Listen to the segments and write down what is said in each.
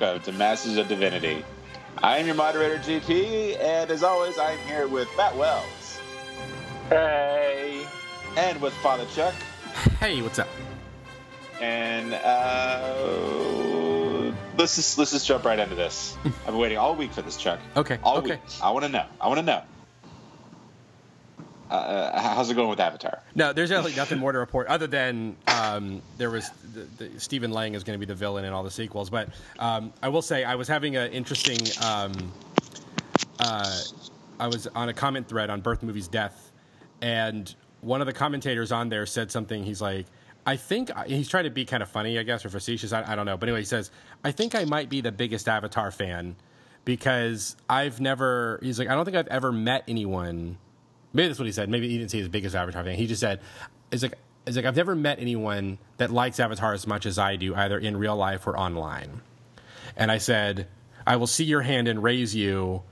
welcome to Masters of Divinity. I am your moderator, GP, and as always, I'm here with Matt Wells. Hey. And with Father Chuck. Hey, what's up? And uh, let's just let's just jump right into this. I've been waiting all week for this, Chuck. Okay. All okay. week. I want to know. I want to know. Uh, how's it going with Avatar? No, there's really nothing more to report other than um, there was the, the, Stephen Lang is going to be the villain in all the sequels. But um, I will say I was having an interesting. Um, uh, I was on a comment thread on Birth Movies Death, and one of the commentators on there said something. He's like, I think he's trying to be kind of funny, I guess, or facetious. I, I don't know. But anyway, he says, I think I might be the biggest Avatar fan because I've never. He's like, I don't think I've ever met anyone maybe that's what he said. Maybe he didn't say his biggest Avatar fan. He just said, "It's like it's like I've never met anyone that likes Avatar as much as I do, either in real life or online." And I said, "I will see your hand and raise you."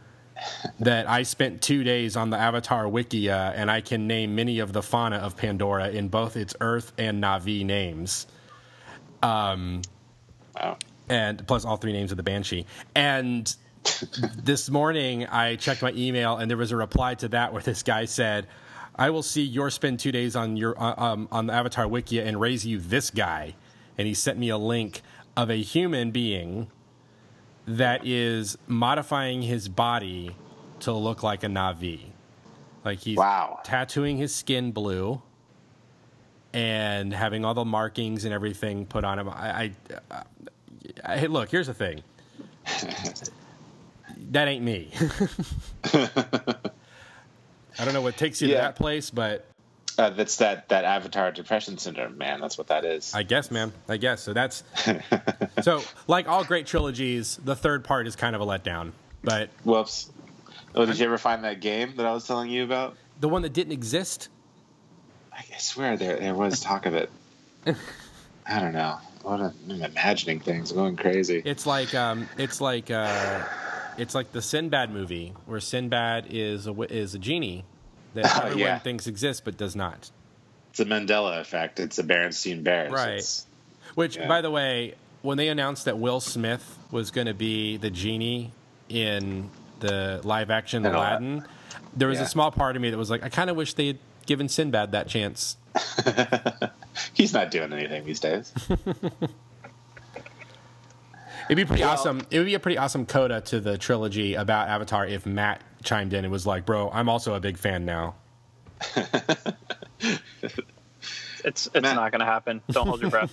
that I spent two days on the Avatar Wikia, and I can name many of the fauna of Pandora in both its Earth and Na'vi names. Um, wow. And plus all three names of the Banshee. And this morning I checked my email and there was a reply to that where this guy said, "I will see your spend two days on your uh, um, on the Avatar Wikia and raise you this guy," and he sent me a link of a human being that is modifying his body to look like a Na'vi, like he's wow. tattooing his skin blue and having all the markings and everything put on him. I, I, I, I look. Here's the thing that ain't me. I don't know what takes you yeah. to that place, but uh, that's that that Avatar depression syndrome, man. That's what that is. I guess, man. I guess so. That's so. Like all great trilogies, the third part is kind of a letdown. But whoops. Oh, did you ever find that game that I was telling you about? The one that didn't exist. I swear there there was talk of it. I don't know. What a, I'm imagining things, going crazy. It's like um, it's like uh, it's like the Sinbad movie, where Sinbad is a is a genie that oh, everyone yeah. thinks exists but does not. It's a Mandela effect. It's a Berenstein Bears. Right. It's, Which, yeah. by the way, when they announced that Will Smith was going to be the genie in the live action Aladdin, there was yeah. a small part of me that was like, I kind of wish they had given Sinbad that chance. He's not doing anything these days. It'd be pretty well, awesome. It would be a pretty awesome coda to the trilogy about Avatar if Matt chimed in and was like, "Bro, I'm also a big fan now." it's it's Matt. not going to happen. Don't hold your breath.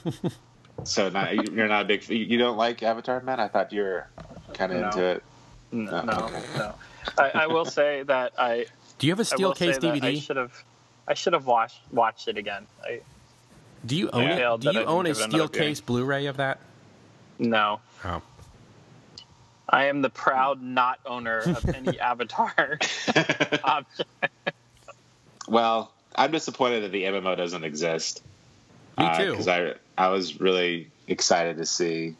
so not, you're not a big. You don't like Avatar, Matt? I thought you were kind of no. into it. No, oh, no, okay. no. I, I, will say that I. Do you have a steel case DVD? I should have. I should have watched watched it again. I, do you own it? Do you own a steel case Blu-ray of that? No. Oh. I am the proud not owner of any Avatar object. Well, I'm disappointed that the MMO doesn't exist. Me too. Because uh, I I was really excited to see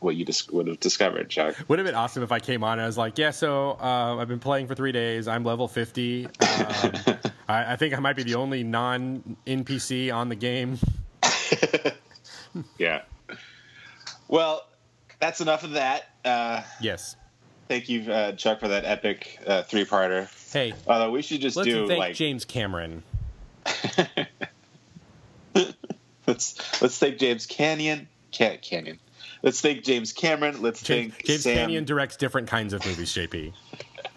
what you dis- would have discovered, Chuck. Would have been awesome if I came on and I was like, "Yeah, so uh, I've been playing for three days. I'm level 50. Um, I, I think I might be the only non NPC on the game." yeah. Well, that's enough of that. Uh, yes. Thank you, uh, Chuck, for that epic uh, three-parter. Hey, although we should just do like James Cameron. let's let's thank James Canyon. Can- Canyon. Let's thank James Cameron. Let's James, thank James Sam. Canyon directs different kinds of movies. JP.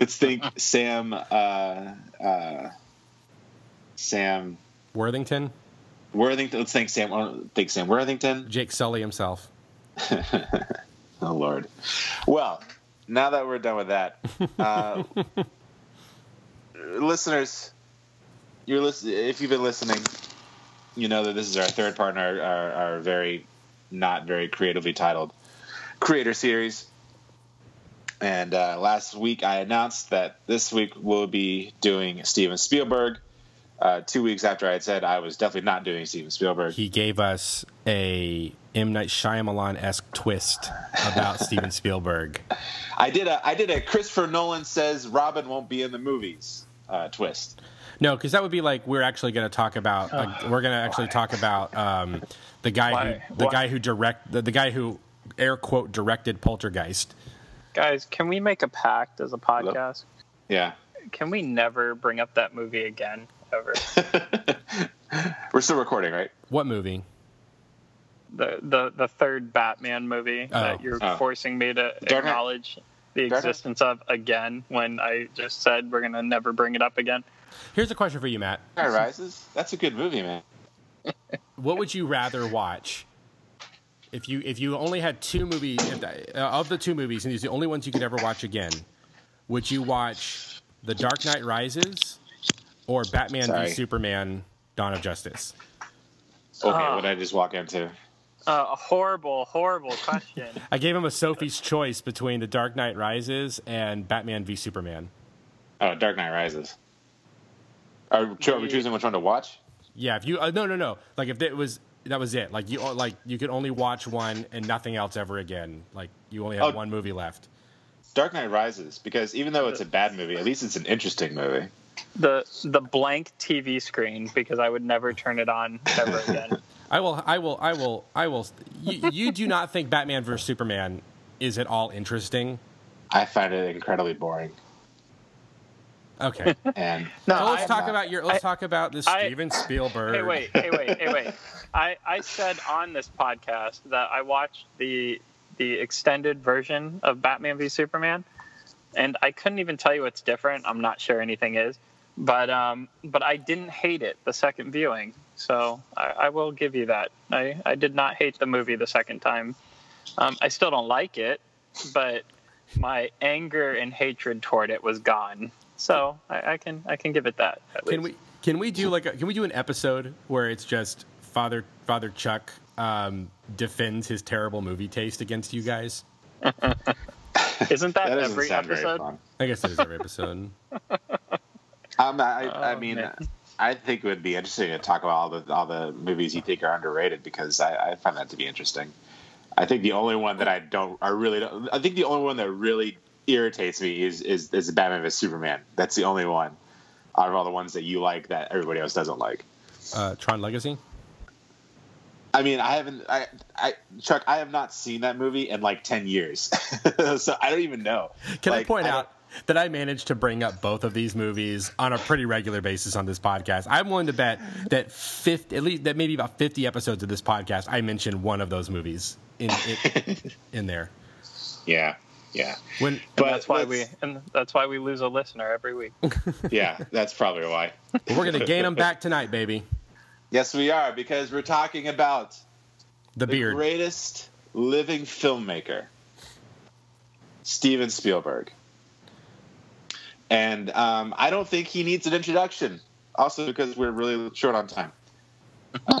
let's thank Sam. Uh, uh, Sam Worthington. Worthington. Let's thank Sam. Thank Sam Worthington. Jake Sully himself. oh Lord. Well, now that we're done with that, uh, listeners, you're listen- If you've been listening, you know that this is our third part in our, our, our very not very creatively titled creator series. And uh, last week I announced that this week we'll be doing Steven Spielberg uh, two weeks after I had said I was definitely not doing Steven Spielberg. He gave us a M Night Shyamalan esque twist about Steven Spielberg. I did a I did a Christopher Nolan says Robin won't be in the movies uh, twist. No, because that would be like we're actually going to talk about. Uh, we're going to actually Why? talk about um, the guy Why? who the Why? guy who direct the, the guy who air quote directed Poltergeist. Guys, can we make a pact as a podcast? Yeah. Can we never bring up that movie again, ever? We're still recording, right? What movie? the the the third Batman movie Oh. that you're Oh. forcing me to Dark Knight- acknowledge the existence of again when I just said we're gonna never bring it up again. Here's a question for you, Matt. Dark Knight Rises. That's a good movie, man. What would you rather watch? If you if you only had two movies the- uh, of the two movies, and these are the only ones you could ever watch again, would you watch The Dark Knight Rises or Batman Sorry. v Superman: Dawn of Justice? Okay, Ah. what did I just walk into? Uh, a horrible, horrible question. I gave him a Sophie's choice between The Dark Knight Rises and Batman v Superman. Oh, Dark Knight Rises. Are, cho- are we choosing which one to watch? Yeah, if you uh, no no no like if it was that was it like you like you could only watch one and nothing else ever again like you only have Oh. one movie left. Dark Knight Rises, because even though it's a bad movie, at least it's an interesting movie. The the blank TV screen because I would never turn it on ever again. I will I will I will I will you, you do not think Batman vs Superman is at all interesting? I find it incredibly boring. Okay. And No, So let's I- talk about your let's talk about this I- Steven Spielberg. Hey, wait, hey, wait, hey, wait. I, I said on this podcast that I watched the the extended version of Batman v Superman, and I couldn't even tell you what's different. I'm not sure anything is, but um, but I didn't hate it the second viewing, so I, I will give you that. I, I did not hate the movie the second time. Um, I still don't like it, but my anger and hatred toward it was gone. So I, I can I can give it that. At Can least. we can we do like a, can we do an episode where it's just Father Father Chuck um, defends his terrible movie taste against you guys? Isn't that, that doesn't every sound episode? very fun. I guess it is every episode. Um, I, I Oh, mean, man. I think it would be interesting to talk about all the all the movies you think are underrated because I, I find that to be interesting. I think the only one that I don't, I really don't. I think the only one that really irritates me is is, is Batman vs Superman. That's the only one out of all the ones that you like that everybody else doesn't like. Uh, Tron Legacy. I mean, I haven't. I, I Chuck, I have not seen that movie in like ten years, so I don't even know. Can I point don't- out that I managed to bring up both of these movies on a pretty regular basis on this podcast? I'm willing to bet that 50, at least that maybe about 50 episodes of this podcast, I mentioned one of those movies in in, in there. Yeah, yeah, When but that's why we and that's why we lose a listener every week. Yeah, that's probably why. we're gonna gain them back tonight, baby. Yes, we are because we're talking about The the greatest living filmmaker, Steven Spielberg. And um, I don't think he needs an introduction. Also, because we're really short on time.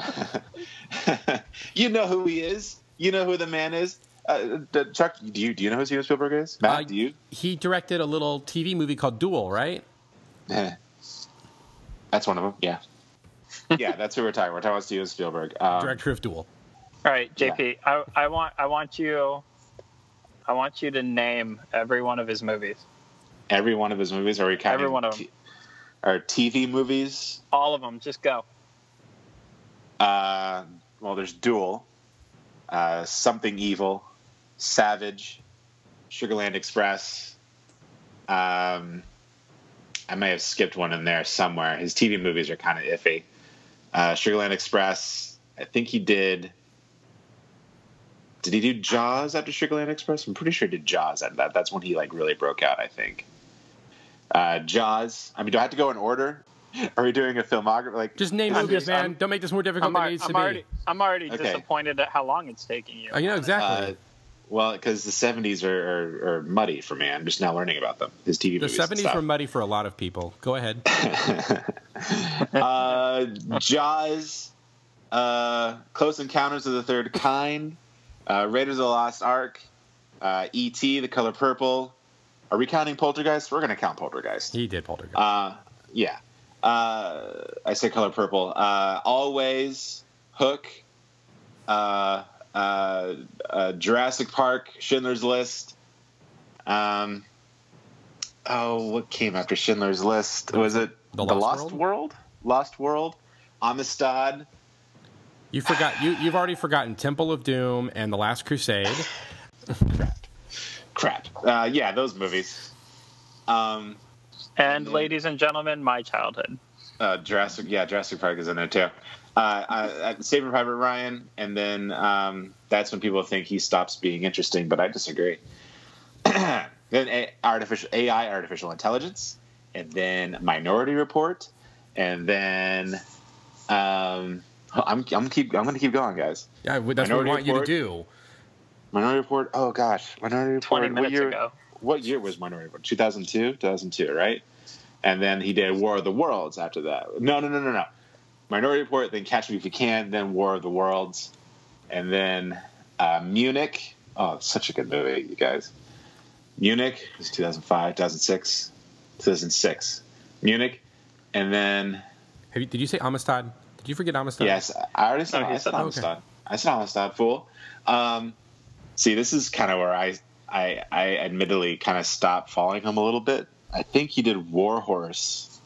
you know who he is. You know who the man is. Uh, Chuck, do you do you know who Steven Spielberg is? Matt, Uh, do you? He directed a little TV movie called Duel, right? Eh. That's one of them. Yeah, yeah. That's who we're talking. We're talking about Steven Spielberg. Um, Director of Duel. All right, JP, I, I want I want you I want you to name every one of his movies. every one of his movies. Are we counting? Every one of t- Are TV movies? All of them. Just go. Uh, well, there's Duel, uh, Something Evil, Savage, Sugarland Express. Um, I may have skipped one in there somewhere. His TV movies are kind of iffy. Uh, Sugarland Express. I think he did. Did he do Jaws after Sugarland Express? I'm pretty sure he did Jaws. That, that that's when he like really broke out. I think. Uh, Jaws. I mean, do I have to go in order? Are we doing a filmography? Like, Just name movies, just- man. I'm- Don't make this more difficult I'm, than it needs I'm to already be. I'm already Okay. disappointed at how long it's taking you. Oh, you know exactly. Uh, well, because the '70s are, are, are muddy for me. I'm just now learning about them. His TV the 70s stuff. were muddy for a lot of people. Go ahead. uh, Jaws, uh, Close Encounters of the Third Kind, uh, Raiders of the Lost Ark, uh, E.T. The Color Purple. Are we counting Poltergeist? We're going to count Poltergeist. He did Poltergeist. Uh, yeah. Uh, I say Color Purple. Uh, Always, Hook, uh, uh, uh, Jurassic Park, Schindler's List. Um, oh, what came after Schindler's List? Was it The The, Lost Lost, World? World? Lost World, Amistad. You forgot you you've already forgotten Temple of Doom and The Last Crusade. Crap. Crap. Uh, yeah, those movies. Um, And Yeah. ladies and gentlemen, my childhood. uh, Jurassic, yeah, Jurassic Park is in there too. Uh, uh, Saving Private Ryan, and then um, that's when people think he stops being interesting, but I disagree. then a- artificial AI, artificial intelligence, and then Minority Report, and then um, I'm I'm keep I'm going to keep going, guys. Yeah, that's what we Minority want you to do. Minority Report. Oh gosh, Minority Report. 20 what minutes year, ago. What year was Minority Report? 2002, 2002, right? And then he did War of the Worlds after that. No, no, no, no, no. Minority Report, then Catch Me If You Can, then War of the Worlds, and then uh, Munich. Oh, such a good movie, you guys. Munich was 2005, 2006, 2006. Munich, and then Have you, did you say Amistad? Did you forget Amistad? Yes, I already said, Oh, he I said said- Amistad. I said Amistad, fool. Um, see, this is kind of where I, I, I admittedly kind of stopped following him a little bit. I think he did War Horse.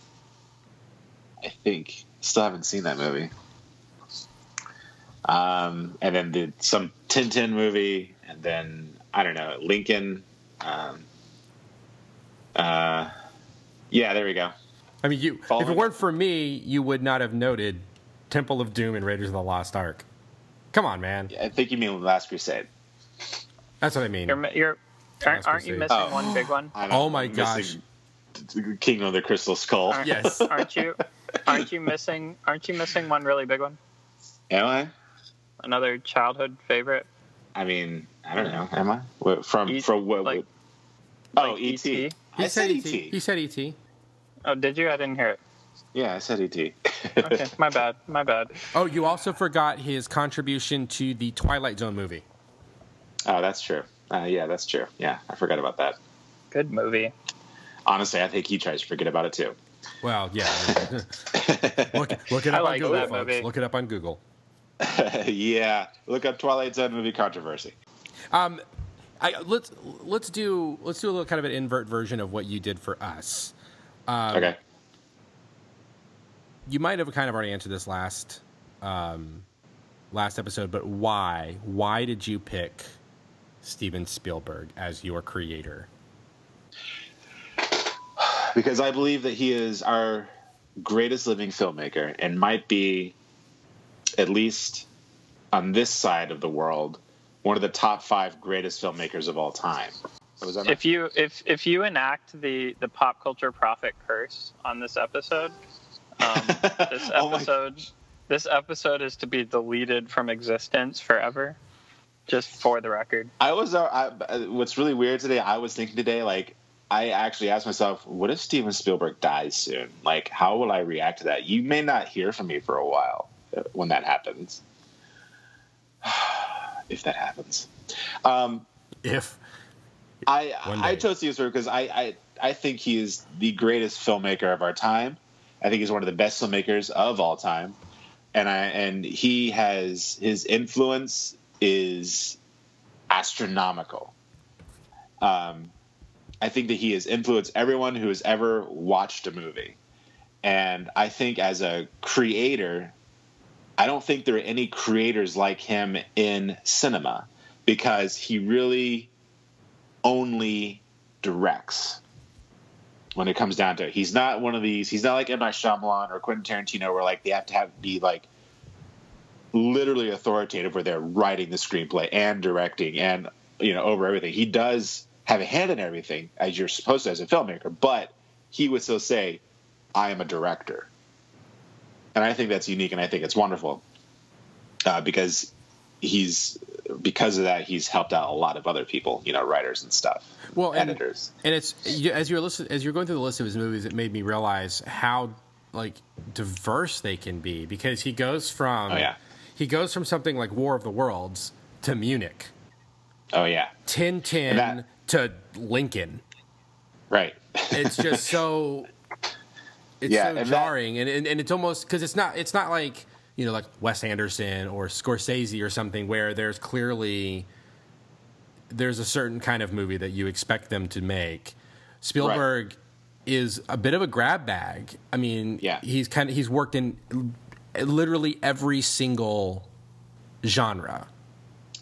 I think. Still haven't seen that movie. Um, and then did some Tintin movie, and then I don't know Lincoln. Um, uh, yeah, there we go. I mean, you. If it weren't for me, you would not have noted Temple of Doom and Raiders of the Lost Ark. Come on, man. I think you mean Last Crusade. That's what I mean. You're, you're aren't, aren't you missing Oh. one big one? I don't know, Oh my I'm gosh. missing Kingdom of the Crystal Skull. Aren't, Yes. aren't you? Aren't you missing? Aren't you missing one really big one? Am I? Another childhood favorite? I mean, I don't know. Am I? What, from E- from what? like- oh, like ET. E.T.? I He said said ET. ET. He said ET. Oh, did you? I didn't hear it. Yeah, I said ET. Okay, my bad. My bad. Oh, you also forgot his contribution to the Twilight Zone movie. oh, that's true. Uh, yeah, that's true. Yeah, I forgot about that. Good movie. Honestly, I think he tries to forget about it too. Well, yeah. look, look it up like on Google, that folks. movie. Look it up on Google. yeah, look up Twilight Zone movie controversy. Um, I, let's let's do let's do a little kind of an invert version of what you did for us. Um, okay. You might have kind of already answered this last um, last episode, but why? Why did you pick Steven Spielberg as your creator? Because I believe that he is our greatest living filmmaker and might be, at least on this side of the world, one of the top five greatest filmmakers of all time. If you if if you enact the the pop culture prophet curse on this episode, um, this Oh my- episode this episode is to be deleted from existence forever. Just for the record. I was. Uh, I, what's really weird today? I was thinking today, like, I actually asked myself, what if Steven Spielberg dies soon? Like, how will I react to that? You may not hear from me for a while uh, when that happens. if that happens, um, If I I chose Steven Spielberg because I, I I think he is the greatest filmmaker of our time. I think he's one of the best filmmakers of all time, and I and he has his influence is astronomical. Um, I think that he has influenced everyone who has ever watched a movie, and I think as a creator, I don't think there are any creators like him in cinema because he really only directs when it comes down to it. He's not one of these. He's not like M Night Shyamalan or Quentin Tarantino, where like they have to have be like literally authoritative, where they're writing the screenplay and directing and you know over everything. He does have a hand in everything as you're supposed to as a filmmaker, but he would still say, "I am a director," and I think that's unique, and I think it's wonderful uh, because he's because of that he's helped out a lot of other people, you know, writers and stuff, well, and, editors. and it's as you're listen, as you're going through the list of his movies, it made me realize how like diverse they can be because he goes from Oh, yeah. he goes from something like War of the Worlds to Munich, Oh yeah, Tintin That- to Lincoln. right. It's just so it's Yeah, so and that- jarring, and, and and it's almost because it's not it's not like you know like Wes Anderson or Scorsese or something where there's clearly there's a certain kind of movie that you expect them to make. Spielberg is a bit of a grab bag. I mean, Yeah. he's kind of he's worked in literally every single genre.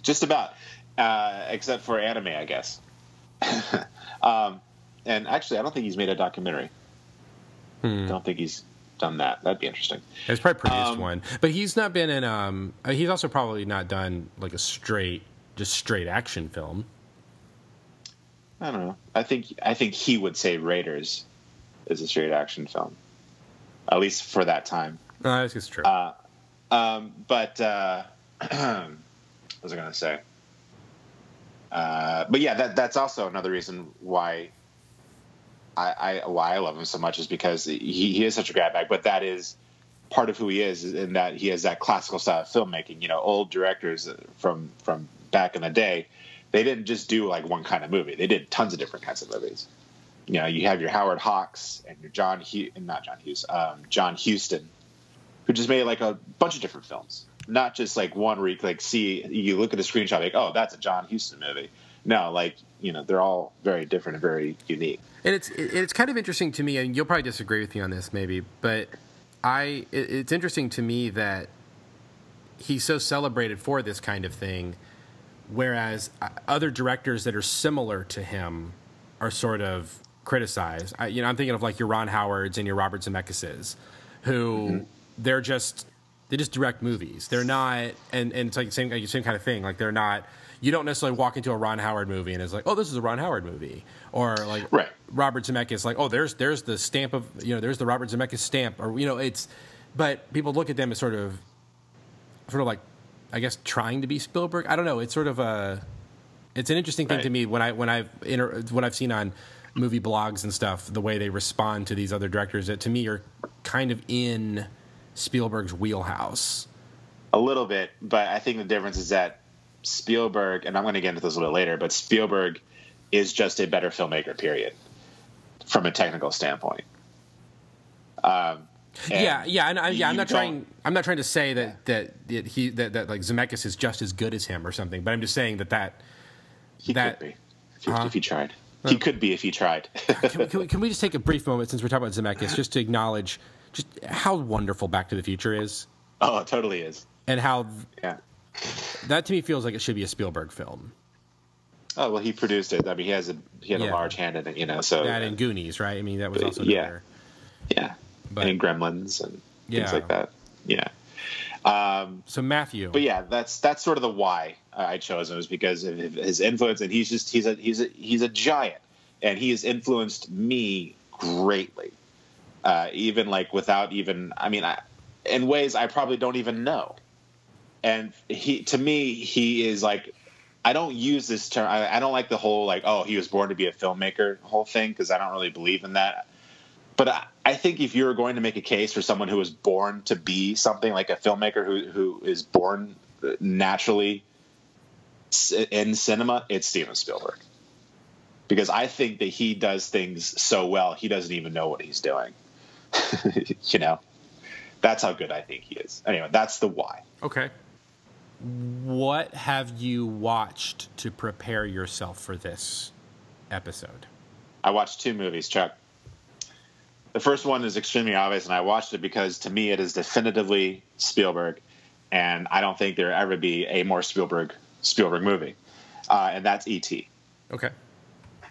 Just about, uh, except for anime, I guess. um, and actually, I don't think he's made a documentary. Hmm. Don't think he's done that. That'd be interesting. He's probably produced Um, one, but he's not been in. Um, uh, he's also probably not done like a straight, just straight action film. I don't know. I think I think he would say Raiders is a straight action film, at least for that time. No, I guess it's true. Uh, um, but uh, what was I going to say? Uh, but yeah, that that's also another reason why I, I why I love him so much is because he, he is such a grab bag. But that is part of who he is, in that he has that classical style of filmmaking. You know, old directors from from back in the day, they didn't just do like one kind of movie. They did tons of different kinds of movies. You know, you have your Howard Hawks and your John Hughes, not John Hughes, um, John Huston, who just made like a bunch of different films, not just like one where you like see you look at the screenshot like, oh, that's a John Huston movie. No, like you know, they're all very different and very unique. And it's it's kind of interesting to me, and you'll probably disagree with me on this, maybe, but I it's interesting to me that he's so celebrated for this kind of thing, whereas uh, other directors that are similar to him are sort of criticized. I, you know, I'm thinking of like your Ron Howards and your Robert Zemeckis's, who they're just they just direct movies. They're not, and, and it's like the same like, same kind of thing. Like they're not. You don't necessarily walk into a Ron Howard movie and it's like, oh, this is a Ron Howard movie, or like Right. Robert Zemeckis, like, oh, there's there's the stamp of you know, there's the Robert Zemeckis stamp, or you know, it's. But people look at them as sort of, sort of like, I guess, trying to be Spielberg. I don't know. It's sort of a, it's an interesting thing Right. to me when I when I've inter, what I've seen on movie blogs and stuff, the way they respond to these other directors that to me are kind of in Spielberg's wheelhouse. A little bit, but I think the difference is that Spielberg, and I'm going to get into this a little bit later, but Spielberg is just a better filmmaker. Period, from a technical standpoint. Um, yeah, yeah, and I, yeah. I'm not trying. I'm not trying to say that that, that he that, that like Zemeckis is just as good as him or something. But I'm just saying that that He that- could be if he, Huh? if he tried. He could be if he tried. can we, can, we, can we just take a brief moment since we're talking about Zemeckis just to acknowledge just how wonderful Back to the Future is oh, it totally is. and how Yeah. that to me feels like it should be a Spielberg film. Oh well, he produced it. I mean, he has a he had Yeah. a large hand in it, you know. So That and Goonies, right? I mean, that was also Yeah. another- yeah, But- and Gremlins and Yeah. things like that. Yeah. Um, So Matthew, but yeah, that's that's sort of the why I chose him is because of his influence, and he's just he's a he's a he's a giant, and he has influenced me greatly. Uh, even like without even, I mean, I, in ways I probably don't even know. And he, to me, he is like, I don't use this term. I, I don't like the whole like, oh, he was born to be a filmmaker whole thing because I don't really believe in that. But I, I think if you're going to make a case for someone who was born to be something like a filmmaker who who is born naturally in cinema, it's Steven Spielberg. Because I think that he does things so well, he doesn't even know what he's doing. you know, that's how good I think he is. Anyway, that's the why. okay. What have you watched to prepare yourself for this episode? I watched two movies, Chuck. The first one is extremely obvious, and I watched it because to me it is definitively Spielberg, and I don't think there ever be a more Spielberg Spielberg movie, uh, and that's E.T. Okay.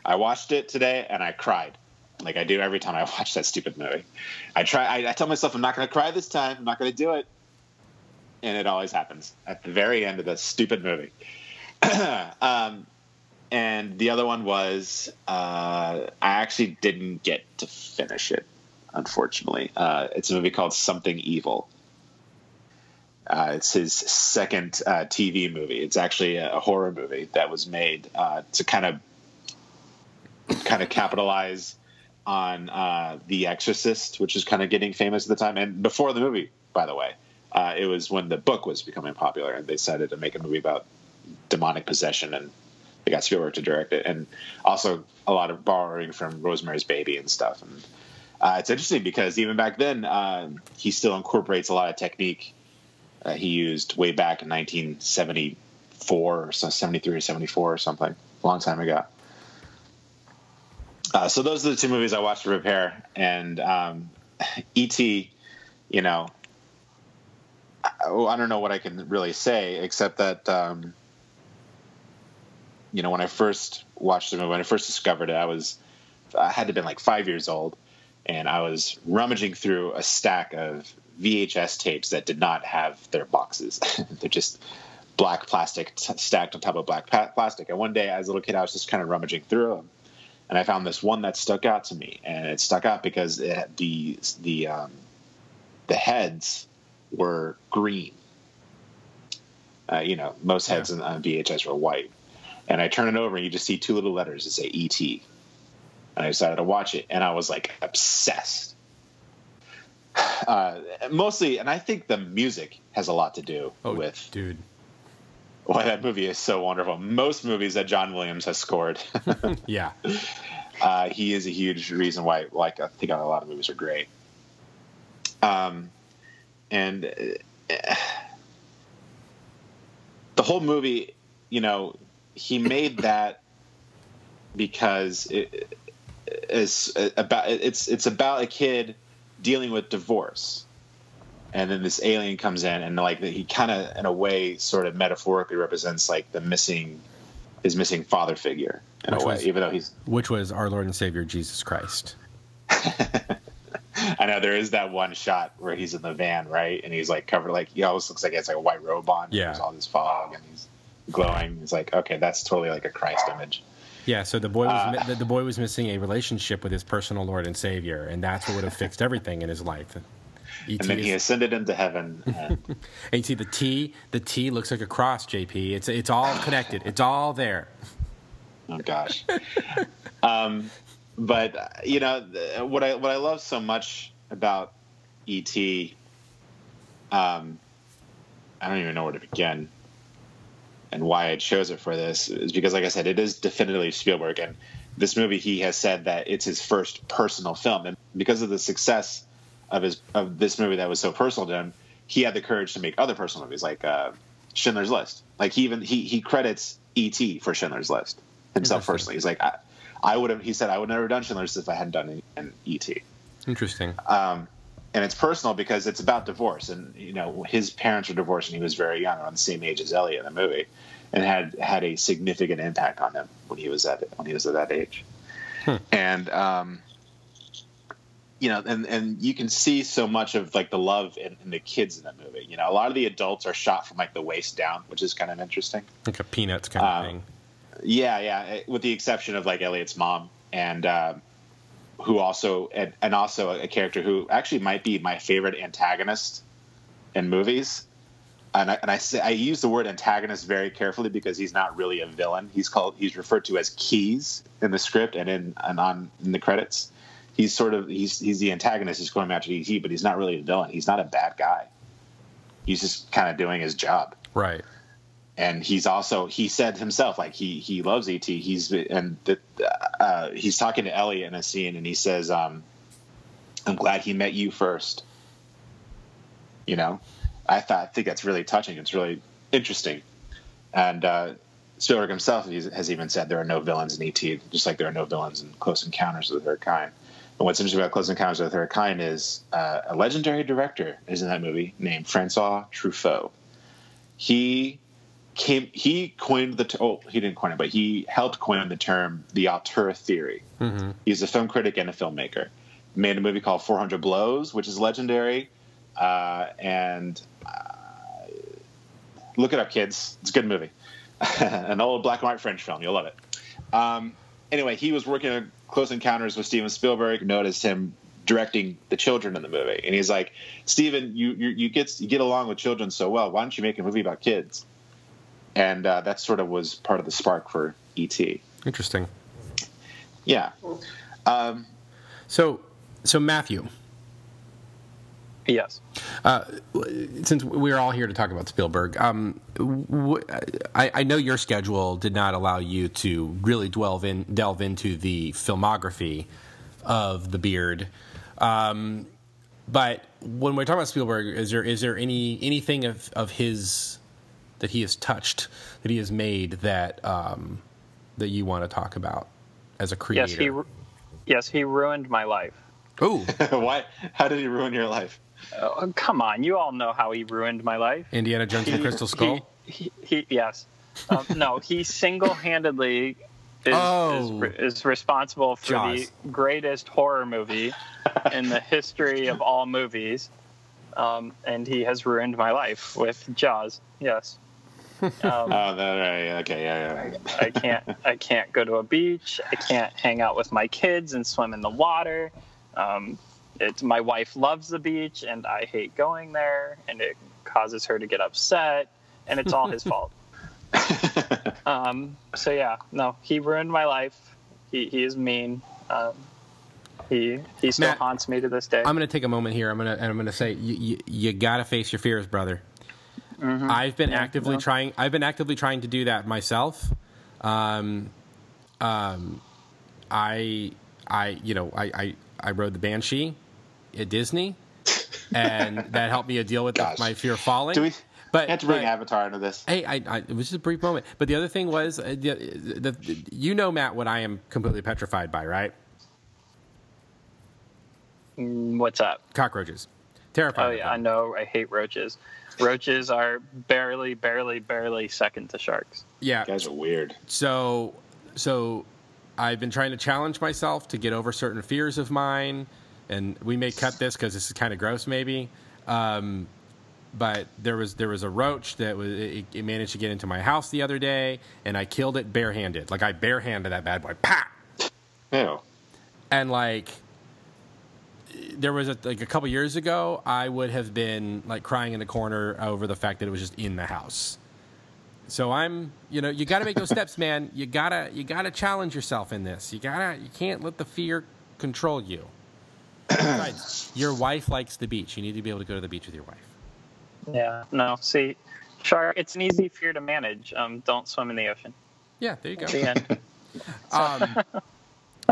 I watched it today and I cried, like I do every time I watch that stupid movie. I try. I, I tell myself I'm not going to cry this time. I'm not going to do it, and it always happens at the very end of the stupid movie. um, and the other one was uh, I actually didn't get to finish it, unfortunately. Uh, it's a movie called Something Evil. Uh, it's his second uh, TV movie. It's actually a, a horror movie that was made uh, to kind of kind of capitalize on uh, The Exorcist, which is kind of getting famous at the time. And before the movie, by the way, uh, it was when the book was becoming popular, and they decided to make a movie about demonic possession, and they got Spielberg to direct it, and also a lot of borrowing from Rosemary's Baby and stuff. And uh, it's interesting because even back then, um, he still incorporates a lot of technique uh, he used way back in 1974 or so, 73 or 74 or something, a long time ago. Uh, so those are the two movies I watched to prepare, and um, E.T. You know, oh, I don't know what I can really say except that um, you know when I first watched the movie, when I first discovered it, I was I had to have been like five years old, and I was rummaging through a stack of VHS tapes that did not have their boxes. They're just black plastic t- stacked on top of black pa- plastic. And one day, as a little kid, I was just kind of rummaging through them, and I found this one that stuck out to me, and it stuck out because it, the the um, the heads were green. Uh, you know, most heads yeah. on VHS were white. And I turn it over, and you just see two little letters that say ET. And I decided to watch it, and I was like obsessed. Uh, mostly, and I think the music has a lot to do oh, with dude why that movie is so wonderful. Most movies that John Williams has scored, yeah, uh, he is a huge reason why. Like I think a lot of movies are great. Um, and uh, the whole movie, you know, he made that because it is about it's it's about a kid dealing with divorce and then this alien comes in and like he kind of in a way sort of metaphorically represents like the missing his missing father figure in which a way was, even though he's which was our lord and savior jesus christ I know there is that one shot where he's in the van, right? And he's like covered, like he always looks like he has like a white robe on. Yeah, there's all this fog, and he's glowing. It's like okay, that's totally like a Christ image. Yeah, so the boy was uh, the, boy was missing a relationship with his personal Lord and Savior, and that's what would have fixed everything in his life. E. and then is, he ascended into heaven. And, and you see the T, the T looks like a cross. JP, it's it's all connected. It's all there. Oh gosh. um, but you know what I what I love so much about ET. Um, I don't even know where to begin, and why I chose it for this is because, like I said, it is definitively Spielberg, and this movie he has said that it's his first personal film, and because of the success of his of this movie that was so personal to him, he had the courage to make other personal movies like uh, Schindler's List. Like he even he he credits ET for Schindler's List himself personally. He's like, I, I would have. He said I would never have done Schindler's List if I hadn't done an ET. Interesting. Um, and it's personal because it's about divorce, and you know his parents were divorced, and he was very young, around the same age as Elliot in the movie, and had had a significant impact on him when he was at when he was at that age. Hmm. And um, you know, and and you can see so much of like the love in, in, the kids in that movie. You know, a lot of the adults are shot from like the waist down, which is kind of interesting, like a peanuts kind um, of thing. Yeah, yeah, with the exception of like Elliot's mom and. Uh, who also and, and also a character who actually might be my favorite antagonist in movies. And I, and I say I use the word antagonist very carefully because he's not really a villain. He's called he's referred to as Keys in the script and in and on in the credits. He's sort of he's he's the antagonist. He's going after ET, but he's not really a villain. He's not a bad guy. He's just kind of doing his job. Right and he's also he said himself like he he loves ET. He's and the, uh, he's talking to Elliot in a scene, and he says, um, "I'm glad he met you first. You know, I thought I think that's really touching. It's really interesting, and uh, Spielberg himself has even said there are no villains in ET, just like there are no villains in Close Encounters of the Third Kind. And what's interesting about Close Encounters of the Third Kind is uh, a legendary director is in that movie named Francois Truffaut. He came he coined the oh he didn't coin it but he helped coin the term the auteur theory. Mm-hmm. he's a film critic and a filmmaker. Made a movie called 400 blows which is legendary uh, and uh, look it up kids. It's a good movie. An old black and white french film. You'll love it. Um, anyway he was working on close encounters with steven spielberg noticed him directing the children in the movie and he's like steven you, you, you get you get along with children so well why don't you make a movie about kids and uh, that sort of was part of the spark for ET. Interesting. Yeah. Um, so, so Matthew. Yes. Uh, since we're all here to talk about Spielberg, um, w- I, I know your schedule did not allow you to really delve in delve into the filmography of the Beard. Um, but when we're talking about Spielberg, is there is there any anything of, of his that he has touched, that he has made that um, that you want to talk about as a creator? Yes, he, yes, he ruined my life. Oh, why? How did he ruin your life? Oh, come on, you all know how he ruined my life. Indiana Jones and the Crystal Skull. He, he, he yes. Um, no, he single-handedly is, Oh. is, is responsible for Jaws. the greatest horror movie in the history of all movies, um, and he has ruined my life with Jaws. Yes. Um, Oh, no, right, okay, yeah, yeah. I can't I can't go to a beach. I can't hang out with my kids and swim in the water. Um, it's my wife loves the beach and I hate going there and it causes her to get upset and it's all his fault. Um, so yeah, no, he ruined my life. He he is mean. Um, he he still Matt, haunts me to this day. I'm going to take a moment here. I'm going to and I'm going to say you, you, you got to face your fears, brother. I've been Mm-hmm. Yeah, actively no. trying. I've been actively trying to do that myself. Um, um, I, I, you know, I, I, I rode the Banshee at Disney, and that helped me deal with Gosh. my fear of falling. Do we But have to bring but- Avatar into this? Hey, I, I, it was just a brief moment. But the other thing was, uh, the, the, the, you know, Matt, what I am completely petrified by, right? Mm, What's up? Cockroaches. Terrifying. Oh yeah, I know. I hate roaches. Roaches are barely, barely, barely second to sharks. Yeah. You guys are weird. So, so I've been trying to challenge myself to get over certain fears of mine, and we may cut this because this is kind of gross, maybe. Um, but there was there was a roach that was it, it managed to get into my house the other day, and I killed it barehanded. Like I barehanded that bad boy. Pa! Ew. and like there was a, like a couple years ago i would have been like crying in the corner over the fact that it was just in the house so i'm you know you got to make those steps man you gotta you gotta challenge yourself in this you gotta you can't let the fear control you Besides, your wife likes the beach you need to be able to go to the beach with your wife Yeah. No. See, shark. It's an easy fear to manage. Um, don't swim in the ocean. yeah there you go The um,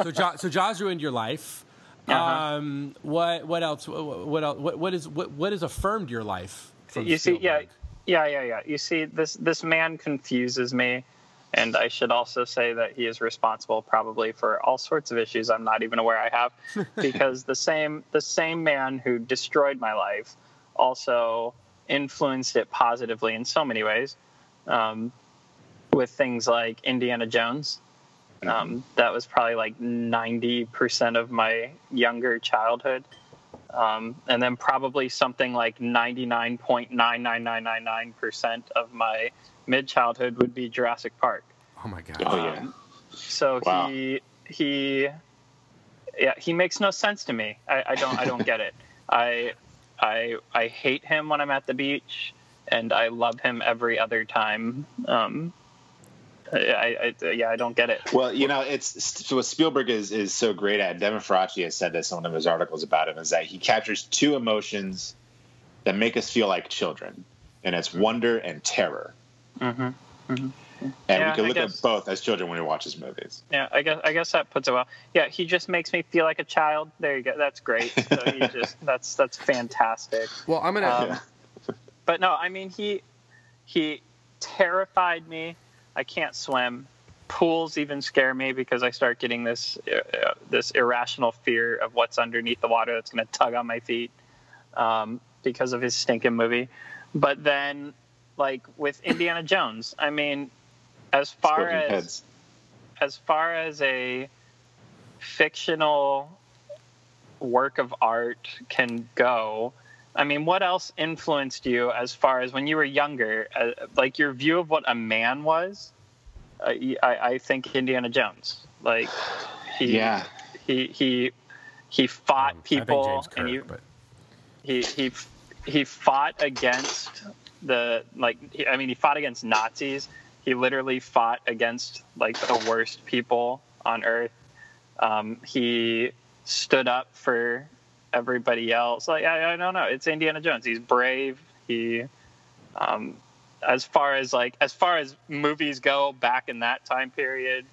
so Jaws, so Jaws ruined your life Uh-huh. um, what what else what what else what, what is what what has affirmed your life from you see, yeah, yeah, yeah, yeah. You see, this this man confuses me, and I should also say that he is responsible probably for all sorts of issues I'm not even aware I have, because the same the same man who destroyed my life also influenced it positively in so many ways, um, with things like Indiana Jones. Um, that was probably like ninety percent of my younger childhood um, and then probably something like 99.99999% of my mid childhood would be Jurassic Park. oh my god Oh yeah. So Wow. he he yeah he makes no sense to me. I, I don't I don't get it. I I I hate him when I'm at the beach, and I love him every other time. Um, I, I yeah I don't get it. Well, you know, it's what Spielberg is is so great at. Devin Faraci has said this in one of his articles about him is that he captures two emotions that make us feel like children, and it's wonder and terror. Hmm And Yeah, we can look guess- at both as children when we watch his movies. Yeah, I guess I guess that puts it well. Yeah, he just makes me feel like a child. There you go. That's great. So he just that's that's fantastic. well i'm gonna Um, But no, I mean he he terrified me. I can't swim. Pools even scare me because I start getting this uh, this irrational fear of what's underneath the water that's going to tug on my feet um, because of his stinking movie. But then, like with Indiana Jones, I mean, as far Exploding as heads. as far as a fictional work of art can go, I mean, what else influenced you as far as when you were younger, uh, like your view of what a man was? Uh, I, I think Indiana Jones. Like, he, Yeah. he, he, he fought um, people, I think James and Kirk, you, but he he he fought against the like he- I mean he fought against Nazis. He literally fought against like the worst people on earth. Um, he stood up for everybody else. Like I, I don't know. It's Indiana Jones. He's brave. He um, as far as like as far as movies go back in that time period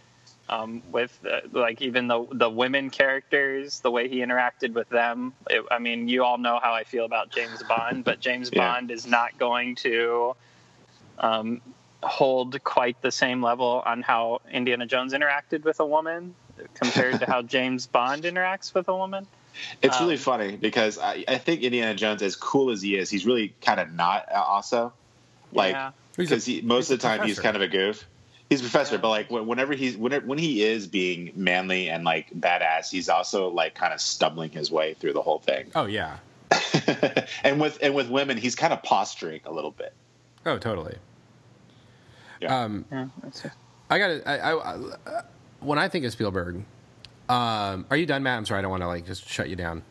um, with uh, like even the the women characters, the way he interacted with them. It, I mean, you all know how I feel about James Bond, but James Yeah. Bond is not going to um, hold quite the same level on how Indiana Jones interacted with a woman compared to how James Bond interacts with a woman. It's Um, really funny because I, I think Indiana Jones, as cool as he is, he's really kind of not. uh, Also, like Yeah. Because he, most of the a time he's kind of a goof. He's a professor, but like whenever he's whenever, when he is being manly and like badass, he's also like kind of stumbling his way through the whole thing. Oh yeah. and with and with women, he's kind of posturing a little bit. Oh totally. Yeah. Um, Yeah. I got to I, I, I, when I think of Spielberg. Um, are you done, Matt? I'm sorry. I don't want to like just shut you down.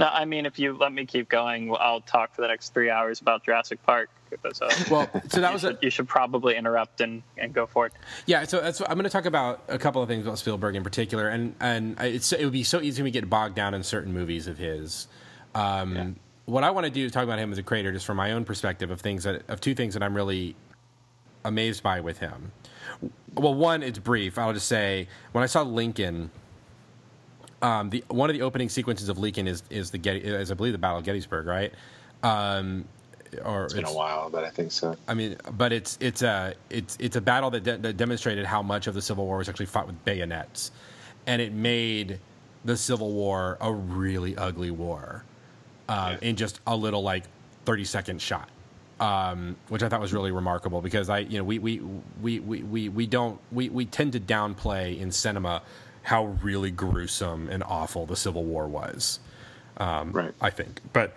No, I mean, if you let me keep going, I'll talk for the next three hours about Jurassic Park. So Well, so that you, was a, should, you should probably interrupt and, and go for it. Yeah, so that's I'm going to talk about a couple of things about Spielberg in particular, and and it's it would be so easy to get bogged down in certain movies of his. Um, Yeah. What I want to do is talk about him as a creator, just from my own perspective of things that of two things that I'm really amazed by with him. Well, one, it's brief. I'll just say when I saw Lincoln, um, the one of the opening sequences of Lincoln is is the Getty, is I believe the Battle of Gettysburg, right? Um, or It's been a while, but I think so. I mean, but it's it's a it's it's a battle that, de- that demonstrated how much of the Civil War was actually fought with bayonets, and it made the Civil War a really ugly war, uh, Yeah. in just a little like thirty second shot, um, which I thought was really remarkable because I you know we we we we we, we don't we, we tend to downplay in cinema how really gruesome and awful the Civil War was. Um, Right. I think, but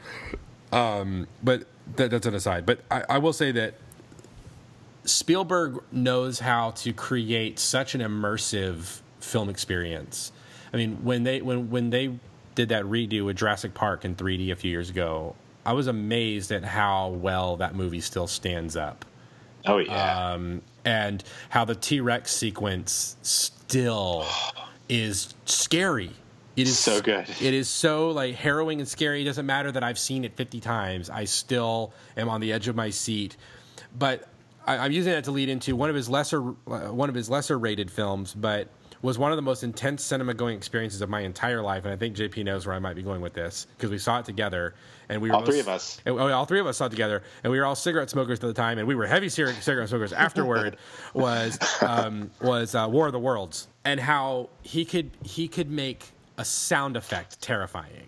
um, but that, that's an aside. But I, I will say that Spielberg knows how to create such an immersive film experience. I mean, when they when when they did that redo with Jurassic Park in 3D a few years ago, I was amazed at how well that movie still stands up. Oh yeah. Um, and how the T Rex sequence still is scary. It is So good. It is so like harrowing and scary. It doesn't matter that I've seen it 50 times. I still am on the edge of my seat. But I, I'm using that to lead into one of his lesser uh, one of his lesser rated films, but was one of the most intense cinema going experiences of my entire life. And I think JP knows where I might be going with this because we saw it together, and we were All three of us. and, all three of us saw it together, and we were all cigarette smokers at the time, and we were heavy cigarette, cigarette smokers. Afterward, was um, was uh, War of the Worlds, and how he could he could make a sound effect terrifying.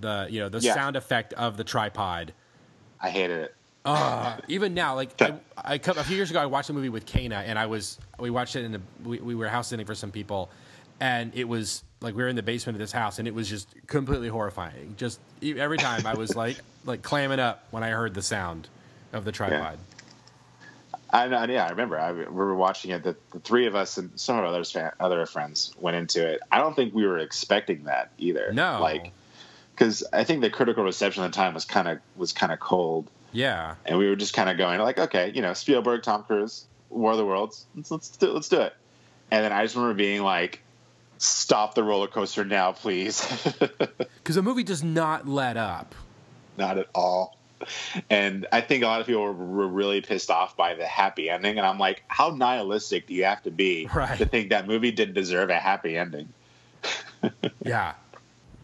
The you know the Yeah. sound effect of the tripod. I hated it. Uh, even now, like I, I a few years ago, I watched a movie with Kana, and I was we watched it in the we, we were house sitting for some people, and it was like we were in the basement of this house, and it was just completely horrifying. Just every time I was like like clamming up when I heard the sound of the tripod. I know, yeah, I remember. I, we were watching it. The, the three of us and some of our other fan, other friends went into it. I don't think we were expecting that either. No. like because I think the critical reception at the time was kind of was kind of cold, Yeah, and we were just kind of going like, okay, you know, Spielberg, Tom Cruise, War of the Worlds, let's let's do, let's do it. And then I just remember being like, stop the roller coaster now, please. because the movie does not let up. Not at all. And I think a lot of people were, were really pissed off by the happy ending. And I'm like, how nihilistic do you have to be Right. to think that movie didn't deserve a happy ending? Yeah,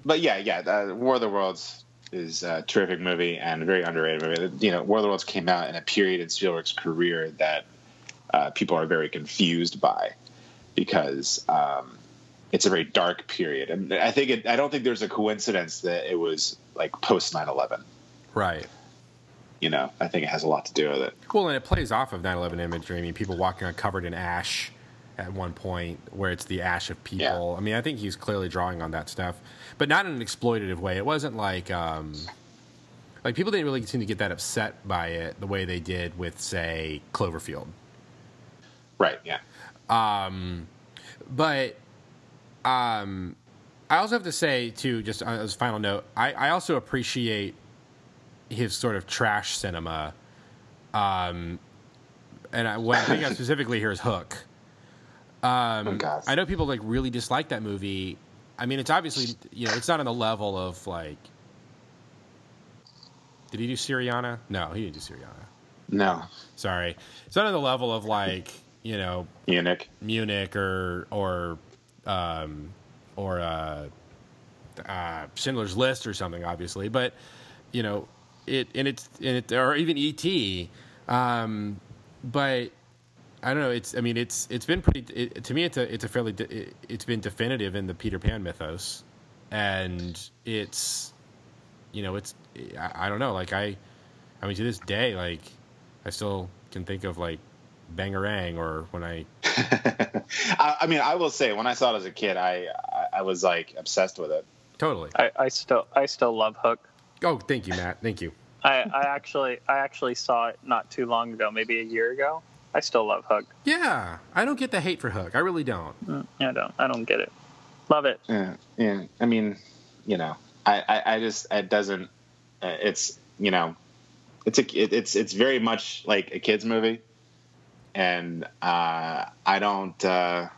But yeah, yeah, uh, War of the Worlds is a terrific movie and a very underrated movie. You know, War of the Worlds came out in a period in Spielberg's career that uh, people are very confused by because um, it's a very dark period. And I think it, I don't think there's a coincidence that it was like post 9 11. right. You know, I think it has a lot to do with it. Well, and it plays off of 9/11 imagery. I mean, people walking around covered in ash at one point, where it's the ash of people. I mean, I think he's clearly drawing on that stuff, but not in an exploitative way. It wasn't like um, like people didn't really seem to get that upset by it the way they did with, say, Cloverfield. Right. Yeah. Um, but um, I also have to say, too, just as a final note, I, I also appreciate his sort of trash cinema. Um, and I, what I think of specifically here is Hook. Um, Oh, God. I know people like really dislike that movie. I mean, it's obviously you know it's not on the level of like. Did he do Syriana? No, he didn't do Syriana. No. Sorry, it's not on the level of like you know Munich. Munich or or um, or uh, uh, Schindler's List or something, obviously. But you know, it and it's and it or even ET. Um, but I don't know. It's I mean it's it's been pretty it, to me. It's a it's a fairly de- it, it's been definitive in the Peter Pan mythos, and it's you know it's I, I don't know. Like I I mean to this day like I still can think of like bangarang or when I I, I mean, I will say when I saw it as a kid, I I, I was like obsessed with it. totally. I, I still I still love Hook. Oh, thank you, Matt. Thank you. I, I actually I actually saw it not too long ago, maybe a year ago. I still love Hook. Yeah, I don't get the hate for Hook. I really don't. Mm, I don't I don't get it. Love it. Yeah, yeah. I mean, you know, I, I, I just it doesn't. Uh, it's you know, it's a it, it's it's very much like a kids movie, and uh, I don't. Uh,